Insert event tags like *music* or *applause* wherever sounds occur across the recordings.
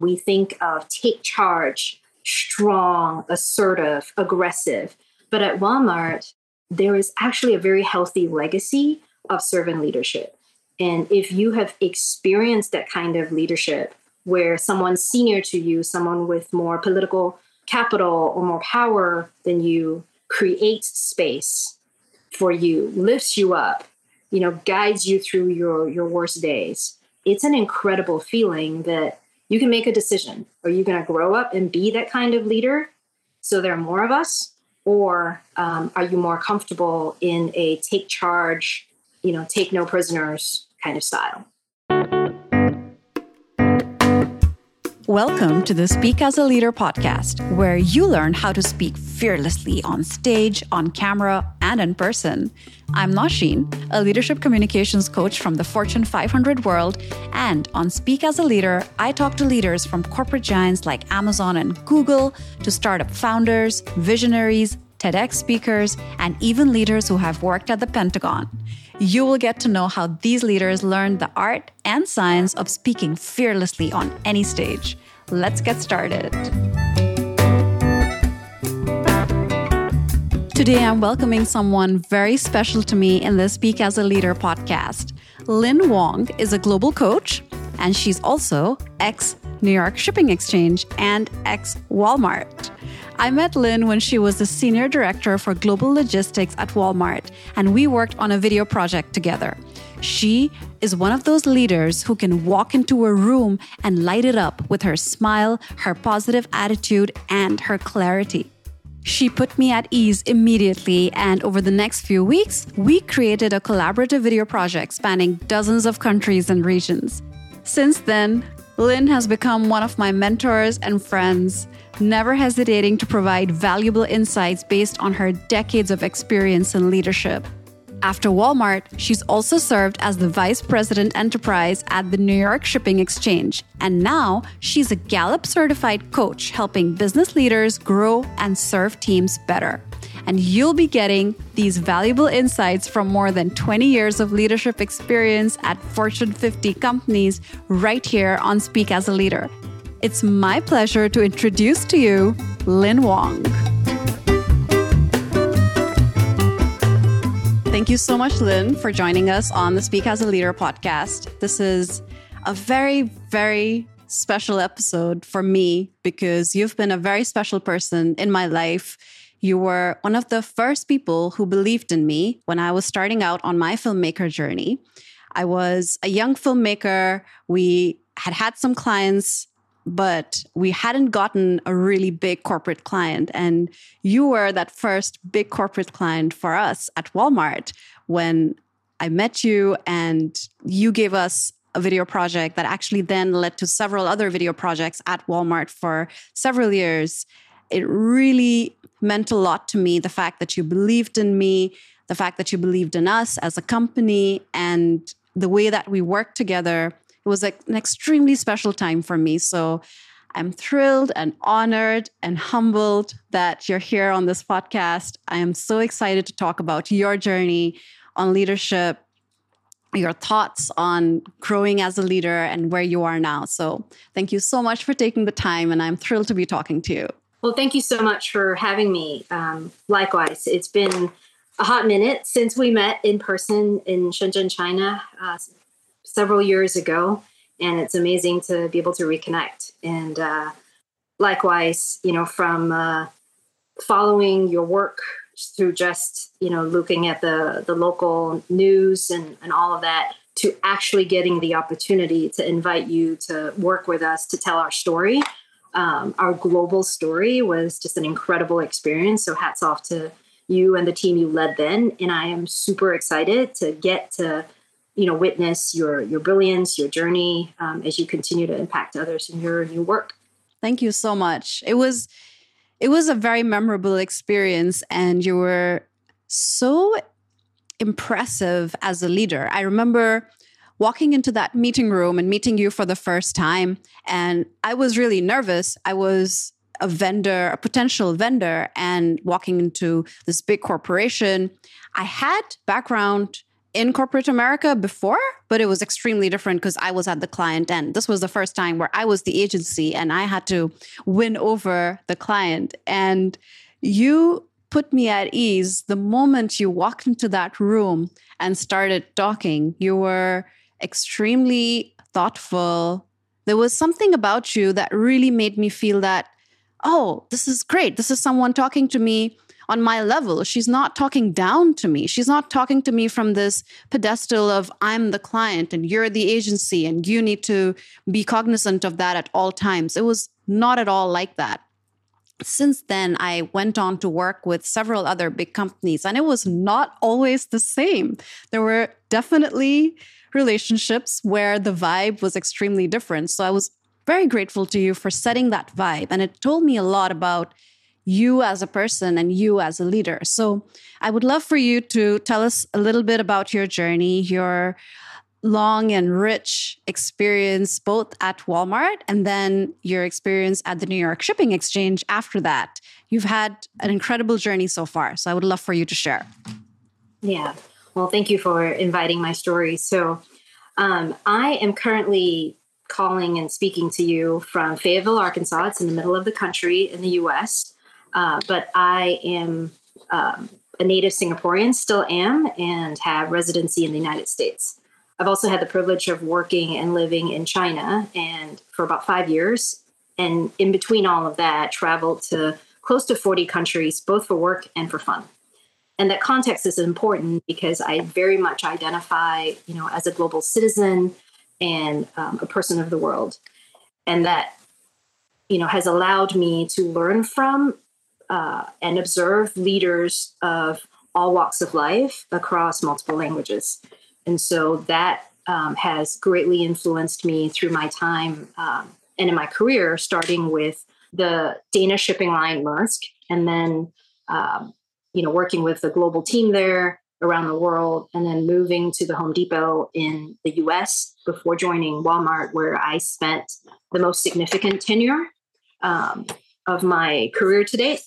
We think of take charge, strong, assertive, aggressive. But at Walmart, there is actually a very healthy legacy of servant leadership. And if you have experienced that kind of leadership where someone senior to you, someone with more political capital or more power than you creates space for you, lifts you up, you know, guides you through your your worst days. It's an incredible feeling that you can make a decision. Are you going to grow up and be that kind of leader? So there are more of us, or um, are you more comfortable in a take charge, you know, take no prisoners kind of style? Welcome to the Speak as a Leader podcast, where you learn how to speak fearlessly on stage, on camera, and in person. I'm Nausheen, a leadership communications coach from the Fortune 500 world. And on Speak as a Leader, I talk to leaders from corporate giants like Amazon and Google to startup founders, visionaries, TEDx speakers, and even leaders who have worked at the Pentagon. You will get to know how these leaders learned the art and science of speaking fearlessly on any stage. Let's get started. Today, I'm welcoming someone very special to me in the Speak as a Leader podcast. Lynn Wong is a global coach, and she's also ex New York Shipping Exchange and ex Walmart. I met Lynn when she was the senior director for global logistics at Walmart, and we worked on a video project together. She is one of those leaders who can walk into a room and light it up with her smile, her positive attitude, and her clarity. She put me at ease immediately, and over the next few weeks, we created a collaborative video project spanning dozens of countries and regions. Since then, Lynn has become one of my mentors and friends never hesitating to provide valuable insights based on her decades of experience in leadership. After Walmart, she's also served as the Vice President Enterprise at the New York Shipping Exchange. And now she's a Gallup certified coach helping business leaders grow and serve teams better. And you'll be getting these valuable insights from more than 20 years of leadership experience at Fortune 50 companies right here on Speak as a Leader. It's my pleasure to introduce to you Lynn Wong. Thank you so much, Lynn, for joining us on the Speak as a Leader podcast. This is a very, very special episode for me because you've been a very special person in my life. You were one of the first people who believed in me when I was starting out on my filmmaker journey. I was a young filmmaker. We had had some clients but we hadn't gotten a really big corporate client. And you were that first big corporate client for us at Walmart when I met you and you gave us a video project that actually then led to several other video projects at Walmart for several years. It really meant a lot to me the fact that you believed in me, the fact that you believed in us as a company, and the way that we worked together it was like an extremely special time for me. So I'm thrilled and honored and humbled that you're here on this podcast. I am so excited to talk about your journey on leadership, your thoughts on growing as a leader, and where you are now. So, thank you so much for taking the time, and I'm thrilled to be talking to you. Well, thank you so much for having me. Um, likewise, it's been a hot minute since we met in person in Shenzhen, China, uh, several years ago, and it's amazing to be able to reconnect. And uh, likewise, you know, from uh, following your work through just you know looking at the the local news and and all of that to actually getting the opportunity to invite you to work with us to tell our story. Um, our global story was just an incredible experience. So hats off to you and the team you led then. And i am super excited to get to you know witness your your brilliance your journey um, as you continue to impact others in your new work. Thank you so much. It was it was a very memorable experience and you were so impressive as a leader. I remember walking into that meeting room and meeting you for the first time and i was really nervous. I was a vendor a potential vendor and walking into this big corporation i had background in corporate America before, but it was extremely different because I was at the client end. This was the first time where I was the agency and I had to win over the client. And you put me at ease the moment you walked into that room and started talking. You were extremely thoughtful. There was something about you that really made me feel that, oh, this is great. This is someone talking to me on my level. She's not talking down to me. She's not talking to me from this pedestal of I'm the client and you're the agency and you need to be cognizant of that at all times. It was not at all like that. Since then, I went on to work with several other big companies, and it was not always the same. There were definitely relationships where the vibe was extremely different. So I was very grateful to you for setting that vibe. And it told me a lot about you as a person and you as a leader. So I would love for you to tell us a little bit about your journey, your long and rich experience both at Walmart and then your experience at the New York Shipping Exchange after that. You've had an incredible journey so far. So I would love for you to share. Yeah. Well, thank you for inviting my story. So um, I am currently calling and speaking to you from Fayetteville, Arkansas. It's in the middle of the country in the US. Uh, but I am um, a native Singaporean, still am, and have residency in the United States. I've also had the privilege of working and living in China and for about five years. And in between all of that, traveled to close to 40 countries, both for work and for fun. And that context is important because I very much identify, you know, as a global citizen and um, a person of the world. And that, you know, has allowed me to learn from uh, and observe leaders of all walks of life across multiple languages. And so that um, has greatly influenced me through my time um, and in my career, starting with the Danish shipping line Maersk, and then um, you know working with the global team there around the world, and then moving to the Home Depot in the U.S. before joining Walmart, where I spent the most significant tenure um, of my career to date.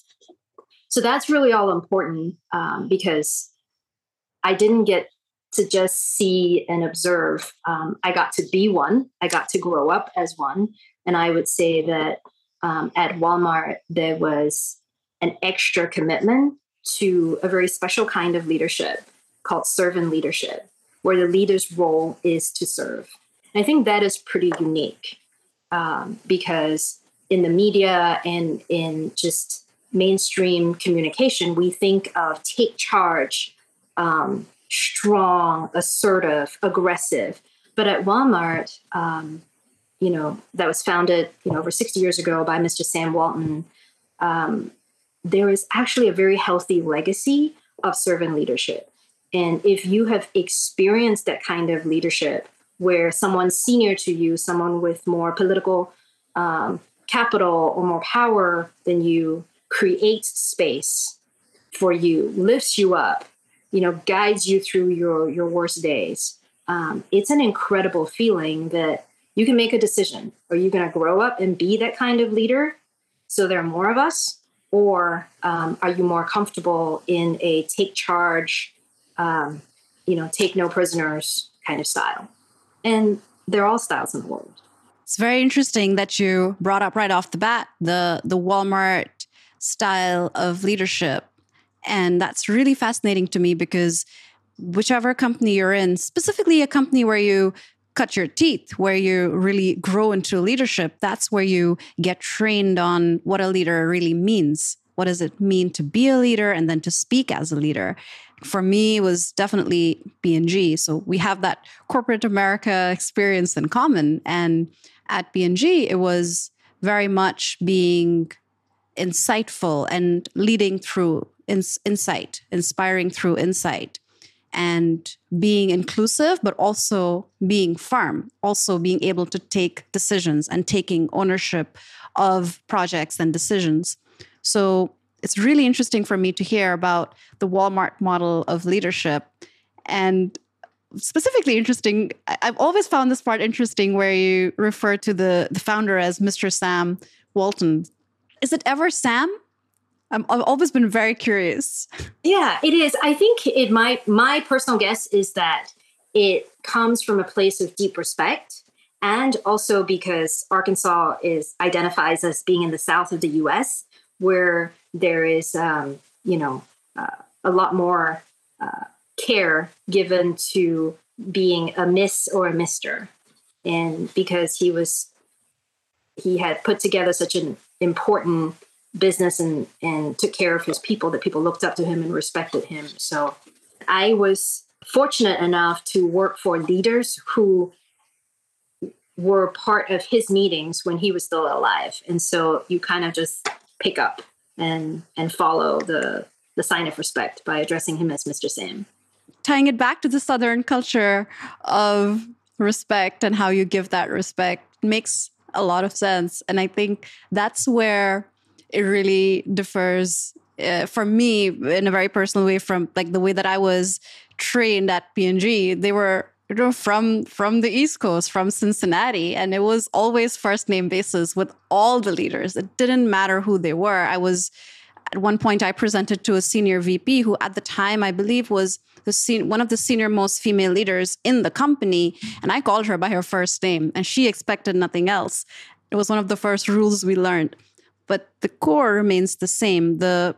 So that's really all important um, because I didn't get to just see and observe. Um, I got to be one, I got to grow up as one. And I would say that um, at Walmart, there was an extra commitment to a very special kind of leadership called servant leadership, where the leader's role is to serve. And I think that is pretty unique um, because in the media and in just mainstream communication, we think of take charge, um, strong, assertive, aggressive. But at Walmart, um, you know, that was founded, you know, over 60 years ago by Mr. Sam Walton, um, there is actually a very healthy legacy of servant leadership. And if you have experienced that kind of leadership where someone senior to you, someone with more political um, capital or more power than you, creates space for you, lifts you up, you know, guides you through your your worst days. Um, it's an incredible feeling that you can make a decision. Are you going to grow up and be that kind of leader? So there are more of us, or um, are you more comfortable in a take charge, um, you know, take no prisoners kind of style? And they're all styles in the world. It's very interesting that you brought up right off the bat the the Walmart style of leadership. And that's really fascinating to me because whichever company you're in, specifically a company where you cut your teeth, where you really grow into leadership, that's where you get trained on what a leader really means. What does it mean to be a leader and then to speak as a leader? For me, was definitely P&G. So we have that corporate America experience in common. And at P&G, it was very much being insightful and leading through ins- insight, inspiring through insight, and being inclusive, but also being firm, also being able to take decisions and taking ownership of projects and decisions. So it's really interesting for me to hear about the Walmart model of leadership. And specifically interesting, I've always found this part interesting where you refer to the, the founder as Mr. Sam Walton, is it ever Sam? I'm, I've always been very curious. Yeah, it is. I think it my my personal guess is that it comes from a place of deep respect and also because Arkansas is identifies as being in the south of the U.S., where there is, um, you know, uh, a lot more uh, care given to being a Miss or a Mister, and because he was, he had put together such an important business and and took care of his people that people looked up to him and respected him. So I was fortunate enough to work for leaders who were part of his meetings when he was still alive and so you kind of just pick up and and follow the the sign of respect by addressing him as mr sam tying it back to the southern culture of respect and how you give that respect makes a lot of sense and i think that's where it really differs uh, for me in a very personal way from like the way that i was trained at P&G they were you know, from from the East Coast, from Cincinnati, and it was always first name basis with all the leaders. It didn't matter who they were. I was at one point I presented to a senior VP who, at the time, I believe was the sen- one of the senior most female leaders in the company, and I called her by her first name, and she expected nothing else. It was one of the first rules we learned, but the core remains the same. the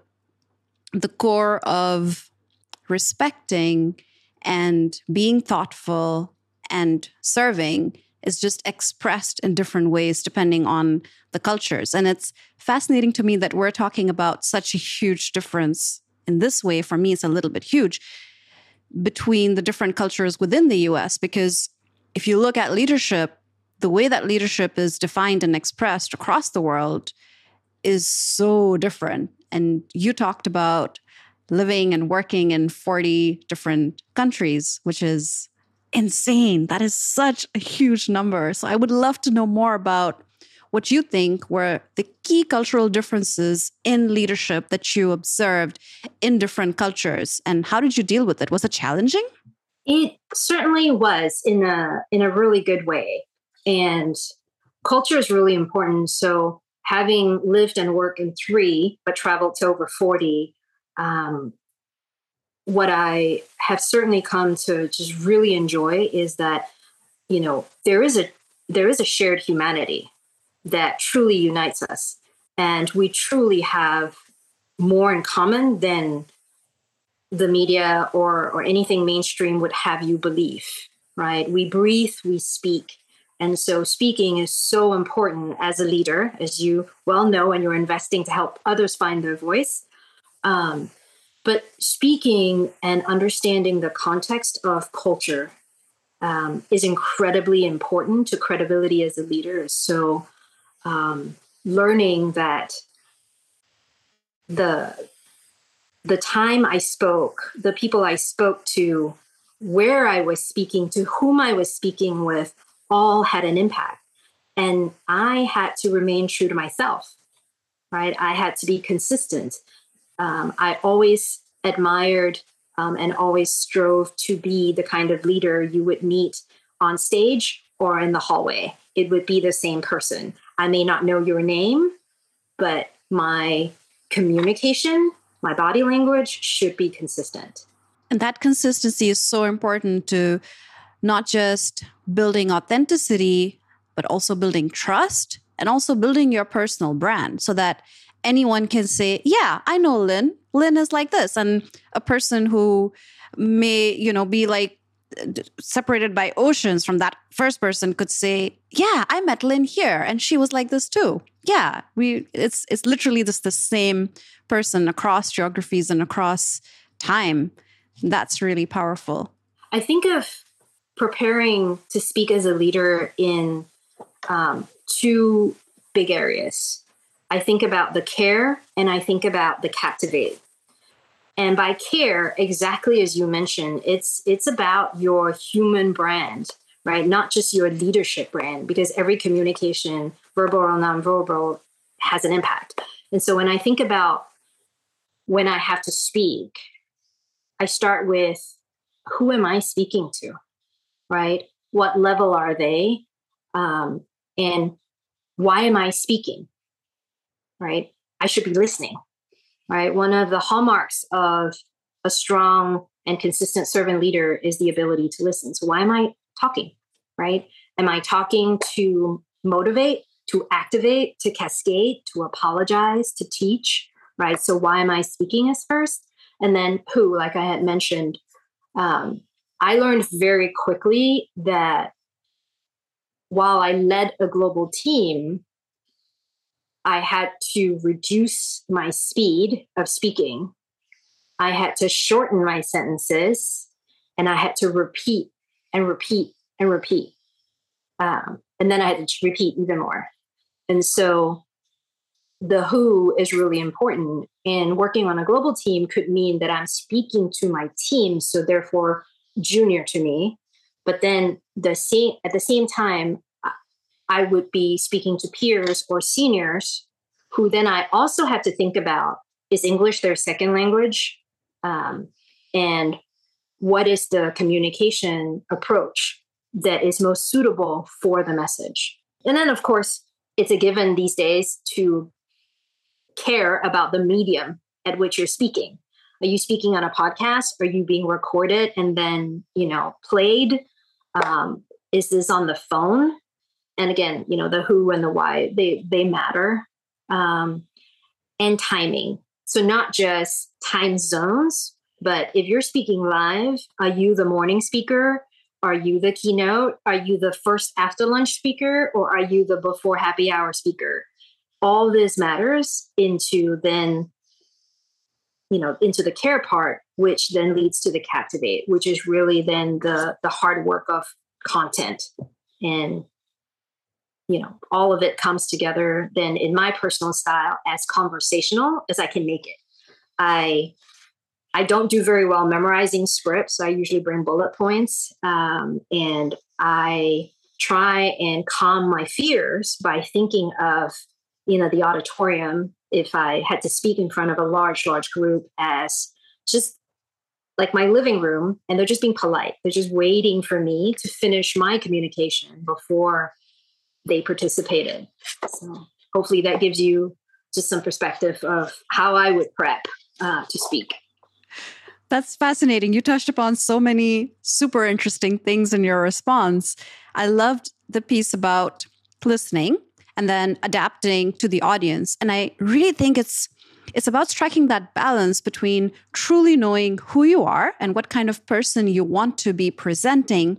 The core of respecting and being thoughtful and serving is just expressed in different ways depending on the cultures. And it's fascinating to me that we're talking about such a huge difference in this way. For me, it's a little bit huge between the different cultures within the US, because if you look at leadership, the way that leadership is defined and expressed across the world is so different. And you talked about living and working in 40 different countries, which is insane. That is such a huge number. So I would love to know more about what you think were the key cultural differences in leadership that you observed in different cultures and how did you deal with it? Was it challenging? It certainly was in a in a really good way. And culture is really important. So having lived and worked in three, but traveled to over 40, um, what I have certainly come to just really enjoy is that you know there is a there is a shared humanity that truly unites us, and we truly have more in common than the media or or anything mainstream would have you believe. Right? We breathe, we speak. And so, speaking is so important as a leader, as you well know, and you're investing to help others find their voice. Um, but speaking and understanding the context of culture um, is incredibly important to credibility as a leader. So, um, learning that the the time I spoke, the people I spoke to, where I was speaking to, whom I was speaking with, all had an impact. And I had to remain true to myself, right? I had to be consistent um, I always admired um, and always strove to be the kind of leader you would meet on stage or in the hallway. It would be the same person. I may not know your name, but my communication, my body language should be consistent. And that consistency is so important to not just building authenticity, but also building trust and also building your personal brand so that anyone can say, yeah, I know Lynn. Lynn is like this. And a person who may, you know, be like separated by oceans from that first person could say, yeah, I met Lynn here and she was like this too. Yeah, we it's it's literally just the same person across geographies and across time. That's really powerful. I think of preparing to speak as a leader in um, two big areas. I think about the care and I think about the captivate. And by care, exactly as you mentioned, it's it's about your human brand, right? Not just your leadership brand, because every communication, verbal or nonverbal, has an impact. And so when I think about when I have to speak, I start with who am I speaking to, right? What level are they? Um, and why am I speaking? Right? I should be listening. right? One of the hallmarks of a strong and consistent servant leader is the ability to listen. So, why am I talking, right? Am I talking to motivate, to activate, to cascade, to apologize, to teach, right? So, why am I speaking as first? And then who, like I had mentioned, um, I learned very quickly that while I led a global team, I had to reduce my speed of speaking. I had to shorten my sentences and I had to repeat and repeat and repeat. Um, and then I had to repeat even more. And so the who is really important. And working on a global team could mean that I'm speaking to my team. So therefore, junior to me. But then the same at the same time, I would be speaking to peers or seniors who then I also have to think about is English their second language? Um, and what is the communication approach that is most suitable for the message? And then, of course, it's a given these days to care about the medium at which you're speaking. Are you speaking on a podcast? Are you being recorded and then, you know, played? Um, is this on the phone? And again you know the who and the why they they matter. Um, and timing. So not just time zones but if you're speaking live are you the morning speaker? Are you the keynote? Are you the first after lunch speaker? Or are you the before happy hour speaker? All this matters into then you know into the care part which then leads to the captivate which is really then the the hard work of content and you know all of it comes together then in my personal style as conversational as i can make it. I i don't do very well memorizing scripts i usually bring bullet points um, and i try and calm my fears by thinking of you know the auditorium if i had to speak in front of a large large group as just like my living room and they're just being polite. They're just waiting for me to finish my communication before they participated. So hopefully that gives you just some perspective of how I would prep uh, to speak. That's fascinating. You touched upon so many super interesting things in your response. I loved the piece about listening and then adapting to the audience. And I really think it's it's about striking that balance between truly knowing who you are and what kind of person you want to be presenting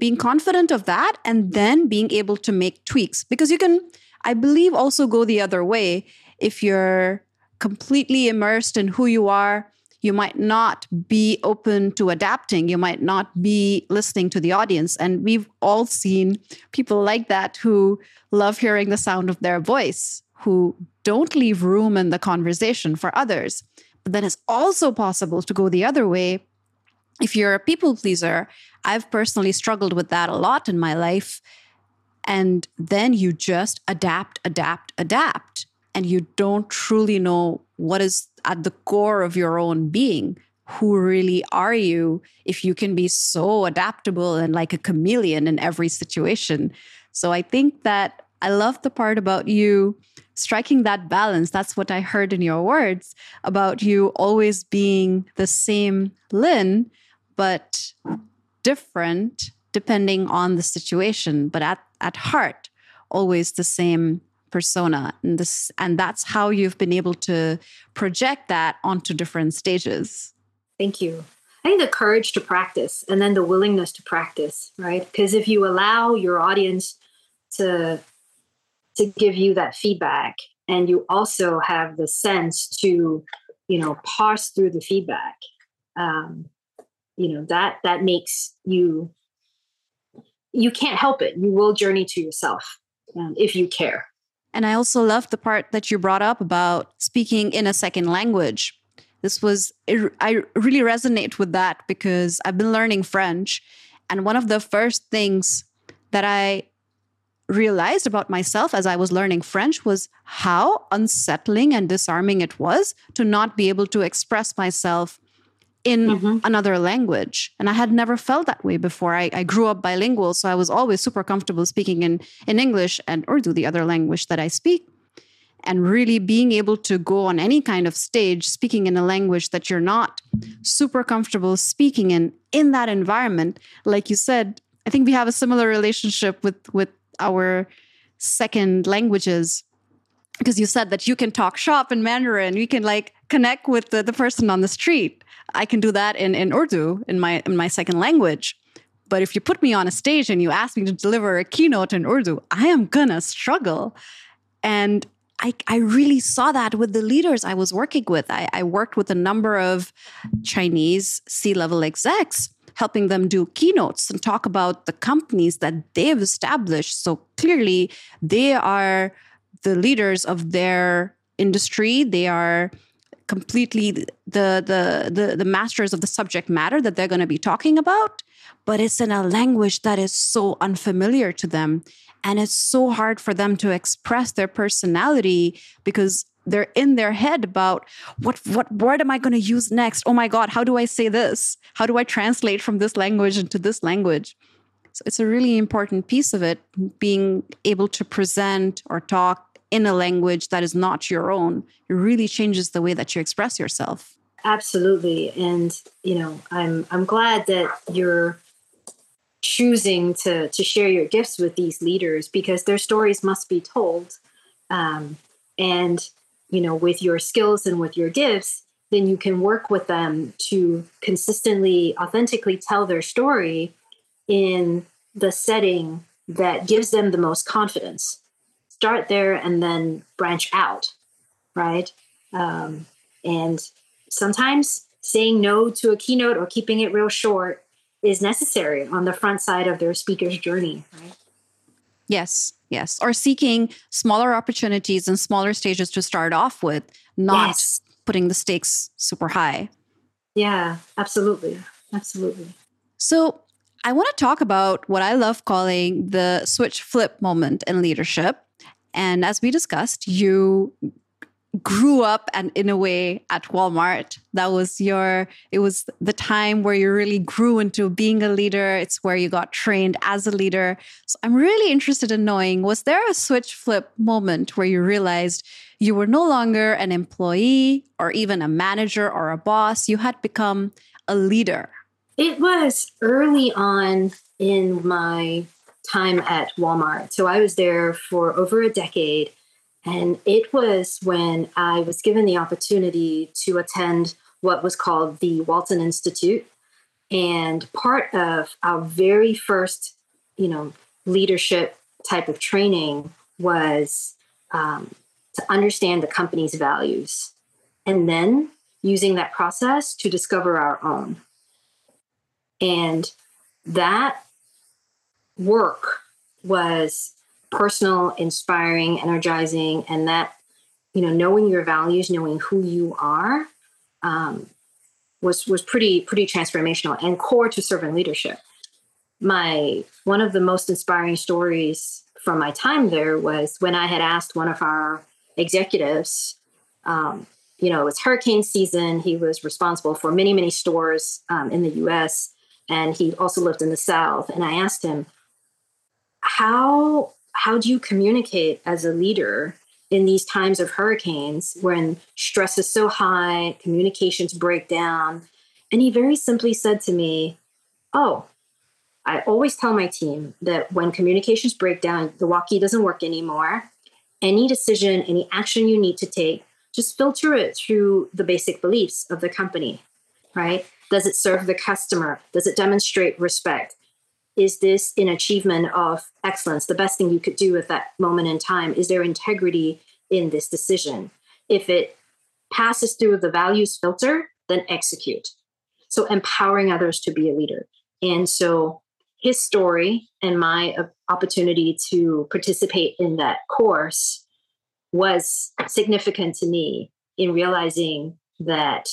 being confident of that and then being able to make tweaks. Because you can i believe also go the other way. If you're completely immersed in who you are you might not be open to adapting. You might not be listening to the audience. And we've all seen people like that who love hearing the sound of their voice who don't leave room in the conversation for others. But then it's also possible to go the other way. If you're a people pleaser, I've personally struggled with that a lot in my life. And then you just adapt, adapt, adapt. And you don't truly know what is at the core of your own being. Who really are you if you can be so adaptable and like a chameleon in every situation? So I think that I love the part about you striking that balance. That's what I heard in your words about you always being the same Lynn, but different depending on the situation, but at, at heart, always the same persona. And this and that's how you've been able to project that onto different stages. Thank you. I think the courage to practice and then the willingness to practice, right? Because if you allow your audience to to give you that feedback and you also have the sense to, you know, parse through the feedback, um, you know that that makes you you can't help it. You will journey to yourself um, if you care. And i also love the part that you brought up about speaking in a second language. This was i really resonate with that because i've been learning french and one of the first things that i realized about myself as i was learning french was how unsettling and disarming it was to not be able to express myself in mm-hmm. another language. And I had never felt that way before. I, I, grew up bilingual, so I was always super comfortable speaking in, in English and Urdu, the other language that I speak. and really being able to go on any kind of stage speaking in a language that you're not super comfortable speaking in in that environment like you said i think we have a similar relationship with with our second languages because you said that you can talk shop in mandarin you can like connect with the, the person on the street i can do that in in urdu in my in my second language but if you put me on a stage and you ask me to deliver a keynote in urdu i am gonna struggle and I, I really saw that with the leaders I was working with. I, I worked with a number of Chinese C level execs, helping them do keynotes and talk about the companies that they've established. So clearly, they are the leaders of their industry. They are completely the, the, the, the masters of the subject matter that they're going to be talking about but it's in a language that is so unfamiliar to them and it's so hard for them to express their personality because they're in their head about what what word am I going to use next? Oh my god, how do I say this? How do I translate from this language into this language? So it's a really important piece of it being able to present or talk in a language that is not your own. It really changes the way that you express yourself. Absolutely. And you know, I'm I'm glad that you're choosing to to share your gifts with these leaders because their stories must be told um, and you know with your skills and with your gifts then you can work with them to consistently authentically tell their story in the setting that gives them the most confidence start there and then branch out right um, and sometimes saying no to a keynote or keeping it real short is necessary on the front side of their speaker's journey, right? Yes, yes. Or seeking smaller opportunities and smaller stages to start off with, not yes. putting the stakes super high. Yeah, absolutely. Absolutely. So, I want to talk about what I love calling the switch flip moment in leadership. And as we discussed, you grew up and in a way at Walmart. That was your, it was the time where you really grew into being a leader. It's where you got trained as a leader. So I'm really interested in knowing was there a switch flip moment where you realized you were no longer an employee or even a manager or a boss? You had become a leader. It was early on in my time at Walmart. So I was there for over a decade and it was when I was given the opportunity to attend what was called the Walton Institute. And part of our very first, you know, leadership type of training was um, to understand the company's values and then using that process to discover our own. And that work was personal, inspiring, energizing, and that you know knowing your values, knowing who you are, um, was was pretty pretty transformational and core to servant leadership. My one of the most inspiring stories from my time there was when I had asked one of our executives. Um, you know, it was hurricane season. He was responsible for many, many stores um, in the US, and he also lived in the South. And I asked him, How how do you communicate as a leader in these times of hurricanes when stress is so high, communications break down? And he very simply said to me, Oh, I always tell my team that when communications break down, the walkie doesn't work anymore. Any decision, any action you need to take, just filter it through the basic beliefs of the company, right? Does it serve the customer? Does it demonstrate respect? Is this an achievement of excellence the best thing you could do at that moment in time? Is there integrity in this decision? If it passes through the values filter then execute. So empowering others to be a leader. And so his story and my opportunity to participate in that course was significant to me in realizing that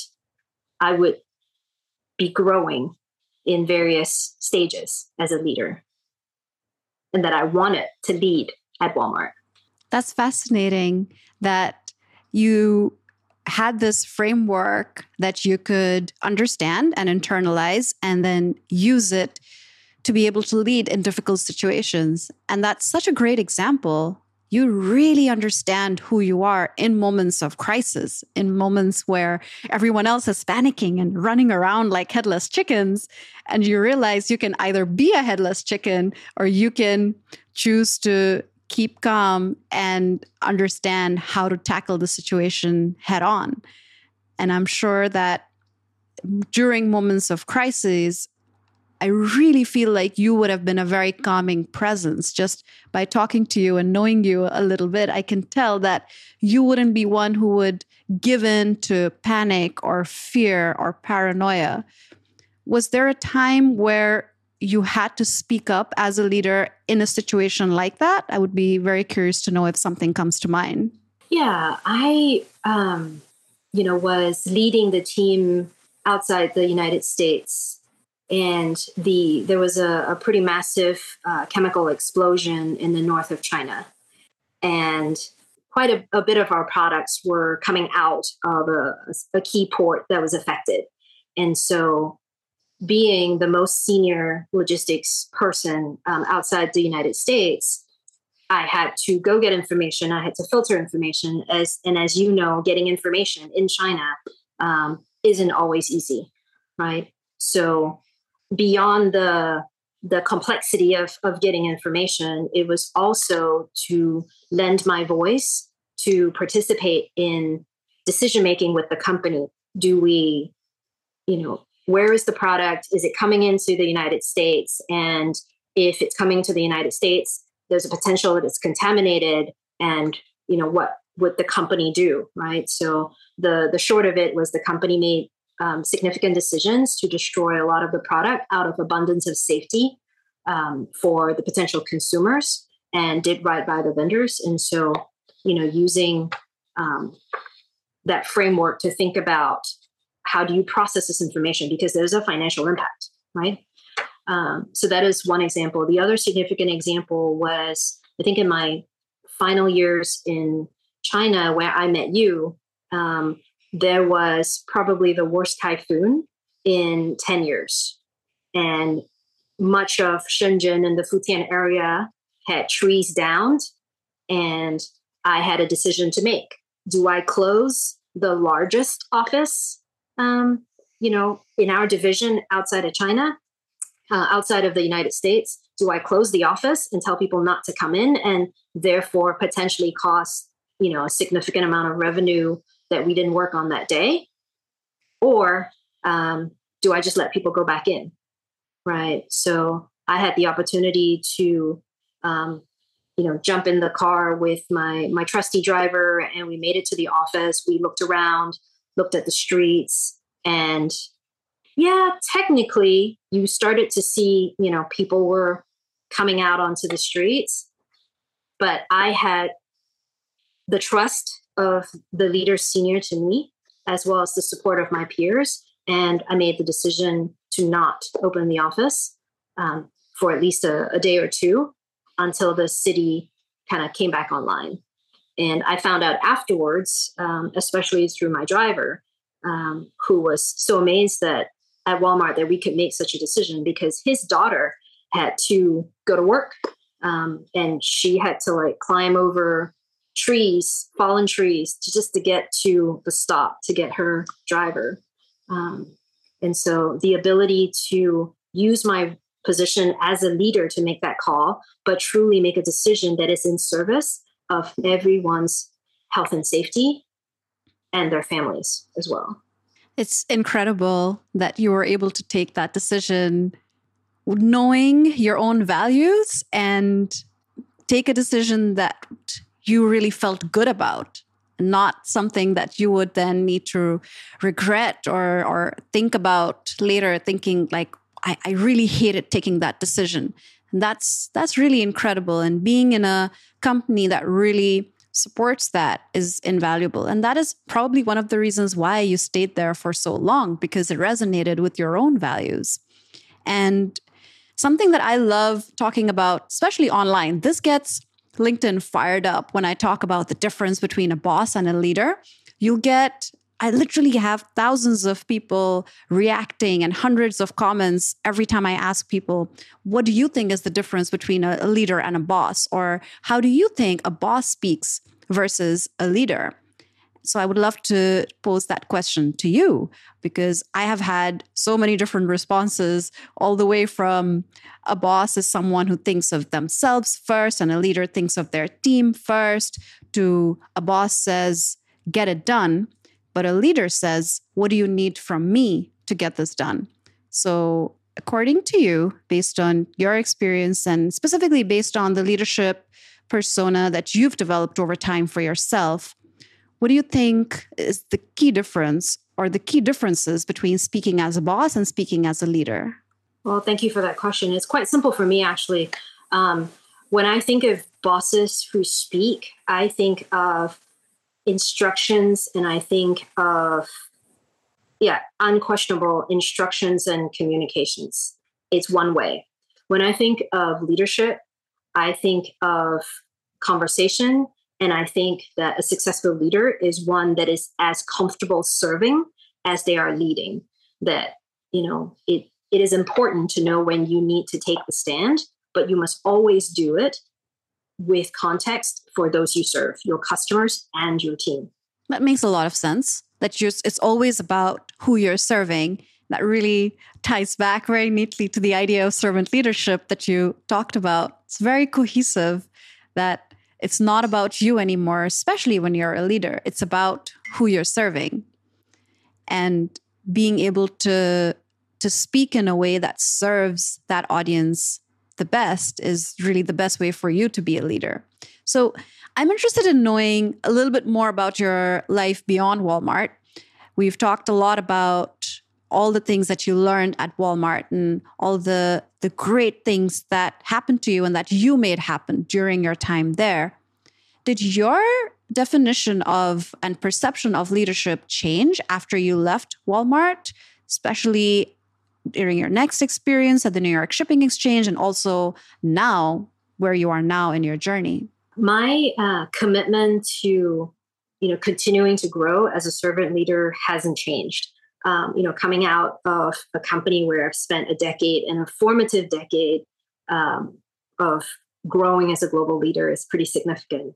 I would be growing in various stages as a leader and that I wanted to lead at Walmart. That's fascinating that you had this framework that you could understand and internalize and then use it to be able to lead in difficult situations. And that's such a great example you really understand who you are in moments of crisis, in moments where everyone else is panicking and running around like headless chickens. And you realize you can either be a headless chicken or you can choose to keep calm and understand how to tackle the situation head on. And I'm sure that during moments of crisis, I really feel like you would have been a very calming presence. Just by talking to you and knowing you a little bit, I can tell that you wouldn't be one who would give in to panic or fear or paranoia. Was there a time where you had to speak up as a leader in a situation like that? I would be very curious to know if something comes to mind. Yeah, I, um, you know, was leading the team outside the United States, and the there was a, a pretty massive uh, chemical explosion in the north of China, and quite a, a bit of our products were coming out of a, a key port that was affected, and so being the most senior logistics person um, outside the United States, I had to go get information. I had to filter information, as and as you know, getting information in China um, isn't always easy, right? So beyond the the complexity of of getting information, it was also to lend my voice to participate in decision making with the company. Do we, you know, where is the product? Is it coming into the United States? And if it's coming to the United States, there's a potential that it's contaminated. And you know what would the company do, right? So the the short of it was the company made um, significant decisions to destroy a lot of the product out of abundance of safety um, for the potential consumers and did right by the vendors. And so, you know, using um, that framework to think about how do you process this information because there's a financial impact, right? Um, so that is one example. The other significant example was, I think, in my final years in China, where I met you, um, there was probably the worst typhoon in 10 years. And much of Shenzhen and the Futian area had trees downed. And I had a decision to make. Do I close the largest office um, you know, in our division outside of China, uh, outside of the United States? Do I close the office and tell people not to come in and therefore potentially cost, you know, a significant amount of revenue that we didn't work on that day? Or um, do I just let people go back in? Right. So I had the opportunity to, um, you know, jump in the car with my my trusty driver, and we made it to the office. We looked around looked at the streets and yeah technically you started to see you know people were coming out onto the streets but i had the trust of the leaders senior to me as well as the support of my peers. And i made the decision to not open the office um, for at least a, a day or two until the city kind of came back online. And I found out afterwards, um, especially through my driver, um, who was so amazed that at Walmart that we could make such a decision because his daughter had to go to work um, and she had to like climb over trees, fallen trees, to just to get to the stop to get her driver. Um, and so the ability to use my position as a leader to make that call, but truly make a decision that is in service of everyone's health and safety and their families as well. It's incredible that you were able to take that decision knowing your own values and take a decision that you really felt good about not something that you would then need to regret or or think about later thinking like I, I really hated taking that decision. And that's that's really incredible. And being in a company that really supports that is invaluable. And that is probably one of the reasons why you stayed there for so long because it resonated with your own values. And something that i love talking about especially online this gets linkedin fired up when i talk about the difference between a boss and a leader you'll get I literally have thousands of people reacting and hundreds of comments every time I ask people, what do you think is the difference between a, leader and a boss? Or how do you think a boss speaks versus a leader? So I would love to pose that question to you because I have had so many different responses, all the way from a boss is someone who thinks of themselves first and a leader thinks of their team first, to a boss says, get it done. But a leader says, what do you need from me to get this done? So, according to you, based on your experience and specifically based on the leadership persona that you've developed over time for yourself, what do you think is the key difference or the key differences between speaking as a boss and speaking as a leader? Well, thank you for that question. It's quite simple for me, actually. Um, when I think of bosses who speak, I think of instructions and I think of, yeah, unquestionable instructions and communications. It's one way. When I think of leadership, I think of conversation and I think that a successful leader is one that is as comfortable serving as they are leading. That, you know, it, it is important to know when you need to take the stand, but you must always do it with context for those you serve, your customers and your team. That makes a lot of sense. That just it's always about who you're serving. That really ties back very neatly to the idea of servant leadership that you talked about. It's very cohesive that it's not about you anymore, especially when you're a leader. It's about who you're serving and being able to to speak in a way that serves that audience the best is really the best way for you to be a leader. So, I'm interested in knowing a little bit more about your life beyond Walmart. We've talked a lot about all the things that you learned at Walmart and all the the great things that happened to you and that you made happen during your time there. Did your definition of and perception of leadership change after you left Walmart, especially during your next experience at the New York Shipping Exchange and also now where you are now in your journey? My uh, commitment to you know continuing to grow as a servant leader hasn't changed um, you know, coming out of a company where I've spent a decade and a formative decade um, of growing as a global leader is pretty significant.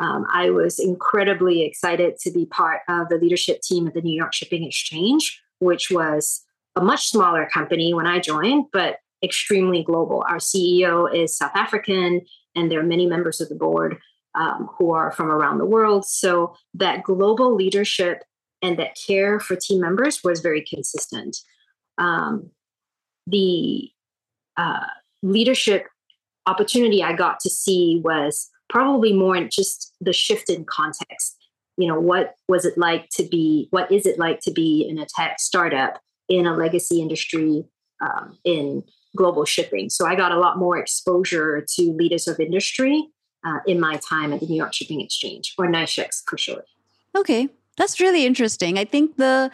Um, I was incredibly excited to be part of the leadership team at the New York Shipping Exchange, which was a much smaller company when I joined, but extremely global. Our CEO is South African, and there are many members of the board um, who are from around the world. So that global leadership and that care for team members was very consistent. Um, the uh, leadership opportunity I got to see was probably more in just the shift in context. You know, what was it like to be, what is it like to be in a tech startup in a legacy industry um, in global shipping? So I got a lot more exposure to leaders of industry uh, in my time at the New York Shipping Exchange or NYSHEX for. Okay, that's really interesting. I think the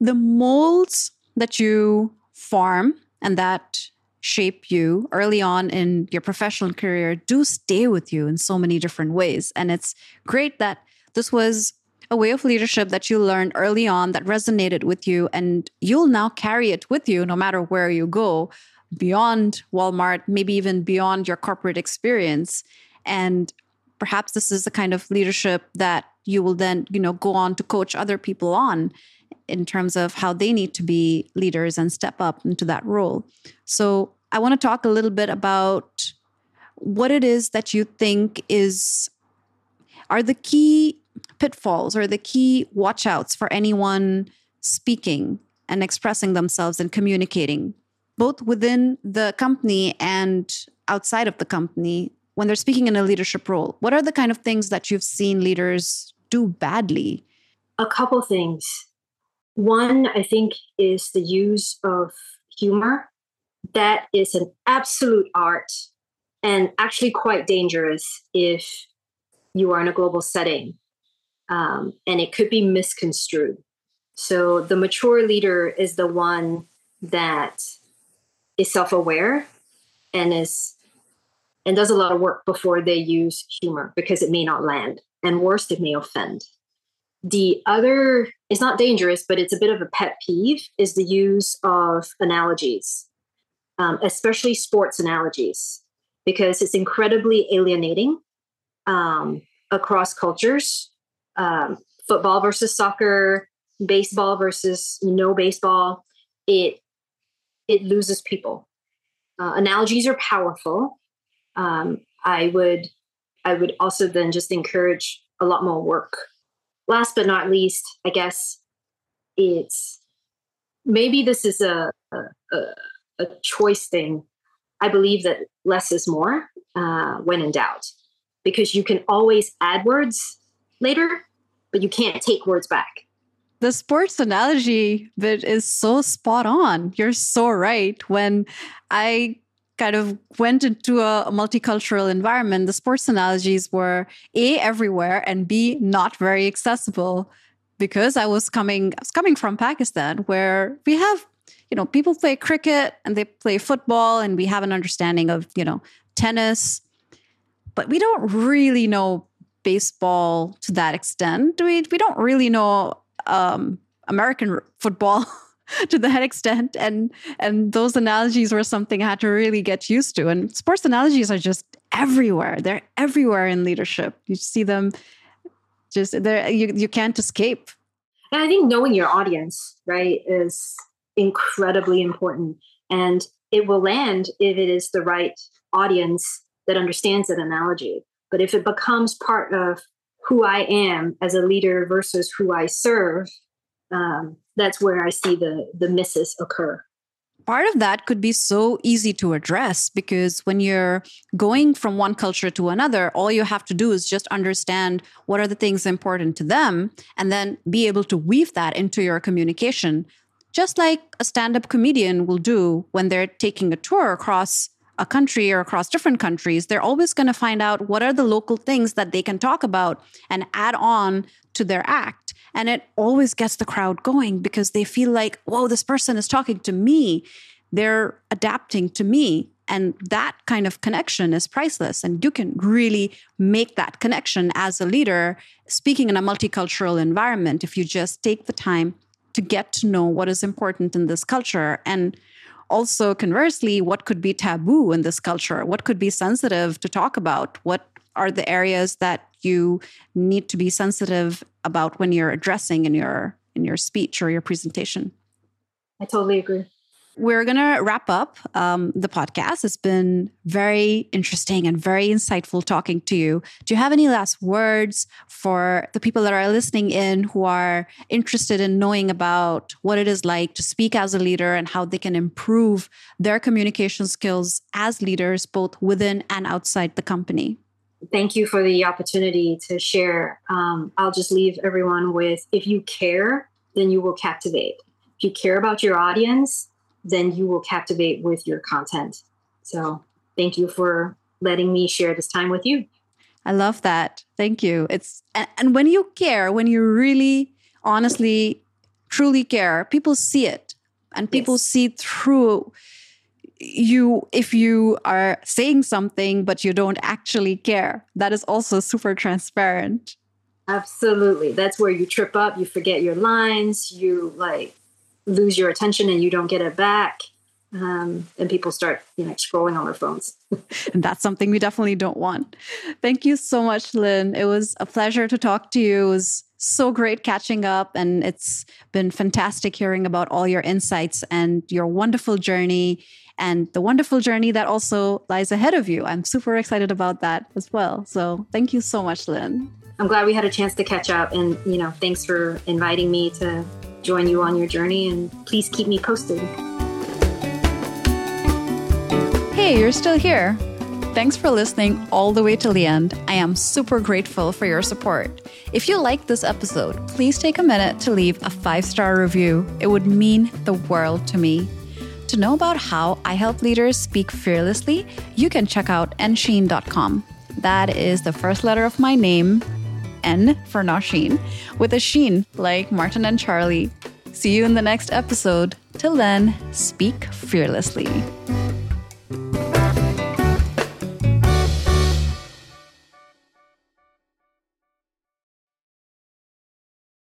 the molds that you form and that shape you early on in your professional career do stay with you in so many different ways. And it's great that this was a way of leadership that you learned early on that resonated with you, and you'll now carry it with you no matter where you go beyond Walmart, maybe even beyond your corporate experience. And perhaps this is the kind of leadership that you will then you know go on to coach other people on in terms of how they need to be leaders and step up into that role. So i want to talk a little bit about what it is that you think is are the key pitfalls or the key watchouts for anyone speaking and expressing themselves and communicating both within the company and outside of the company when they're speaking in a leadership role? What are the kind of things that you've seen leaders do badly? A couple things. One, I think, is the use of humor. That is an absolute art and actually quite dangerous if you are in a global setting. Um, and it could be misconstrued. So the mature leader is the one that is self aware and is and does a lot of work before they use humor because it may not land. And worst, it may offend. The other is not dangerous, but it's a bit of a pet peeve is the use of analogies, um, especially sports analogies, because it's incredibly alienating um, across cultures. Um, football versus soccer, baseball versus no baseball. It it loses people. Uh, analogies are powerful. Um, I would I would also then just encourage a lot more work. Last but not least, I guess it's maybe this is a, a, a choice thing. I believe that less is more uh, when in doubt, because you can always add words later, but you can't take words back. The sports analogy bit is so spot on. You're so right. When I kind of went into a multicultural environment, the sports analogies were A, everywhere, and B, not very accessible because I was coming I was coming from Pakistan where we have, you know, people play cricket and they play football and we have an understanding of, you know, tennis, but we don't really know baseball to that extent. We we don't really know um, American football *laughs* *laughs* to that extent. And and those analogies were something i had to really get used to. And sports analogies are just everywhere. They're everywhere in leadership. You see them just there you, you can't escape. And i think knowing your audience right is incredibly important. And it will land if it is the right audience that understands that analogy. But if it becomes part of who i am as a leader versus who i serve um, that's where I see the the misses occur. Part of that could be so easy to address because when you're going from one culture to another, all you have to do is just understand what are the things important to them and then be able to weave that into your communication, just like a stand up comedian will do when they're taking a tour across a country or across different countries, they're always going to find out what are the local things that they can talk about and add on to their act. And it always gets the crowd going because they feel like, whoa, this person is talking to me. They're adapting to me. And that kind of connection is priceless. And you can really make that connection as a leader, speaking in a multicultural environment, if you just take the time to get to know what is important in this culture. And also, conversely, what could be taboo in this culture? What could be sensitive to talk about? What are the areas that you need to be sensitive about when you're addressing in your in your speech or your presentation i totally agree we're going to wrap up um, the podcast. It's been very interesting and very insightful talking to you. Do you have any last words for the people that are listening in who are interested in knowing about what it is like to speak as a leader and how they can improve their communication skills as leaders, both within and outside the company? Thank you for the opportunity to share. Um, I'll just leave everyone with if you care, then you will captivate. If you care about your audience, then you will captivate with your content. So thank you for letting me share this time with you. I love that. Thank you. It's and, and when you care, when you really honestly truly care, people see it and people yes. see through you if you are saying something but you don't actually care that is also super transparent. Absolutely. That's where you trip up you forget your lines you like lose your attention and you don't get it back um, and people start you know scrolling on their phones. *laughs* And that's something we definitely don't want. Thank you so much lynn. It was a pleasure to talk to you. It was so great catching up and it's been fantastic hearing about all your insights and your wonderful journey and the wonderful journey that also lies ahead of you. I'm super excited about that as well. So thank you so much, Lynn. I'm glad we had a chance to catch up and, you know, thanks for inviting me to join you on your journey and please keep me posted. Hey, you're still here. Thanks for listening all the way to the end. I am super grateful for your support. If you liked this episode, please take a minute to leave a five star review. It would mean the world to me. To know about how I help leaders speak fearlessly, you can check out nsheen.com. That is the first letter of my name, N for Nausheen, with a sheen like Martin and Charlie. See you in the next episode. Till then, speak fearlessly.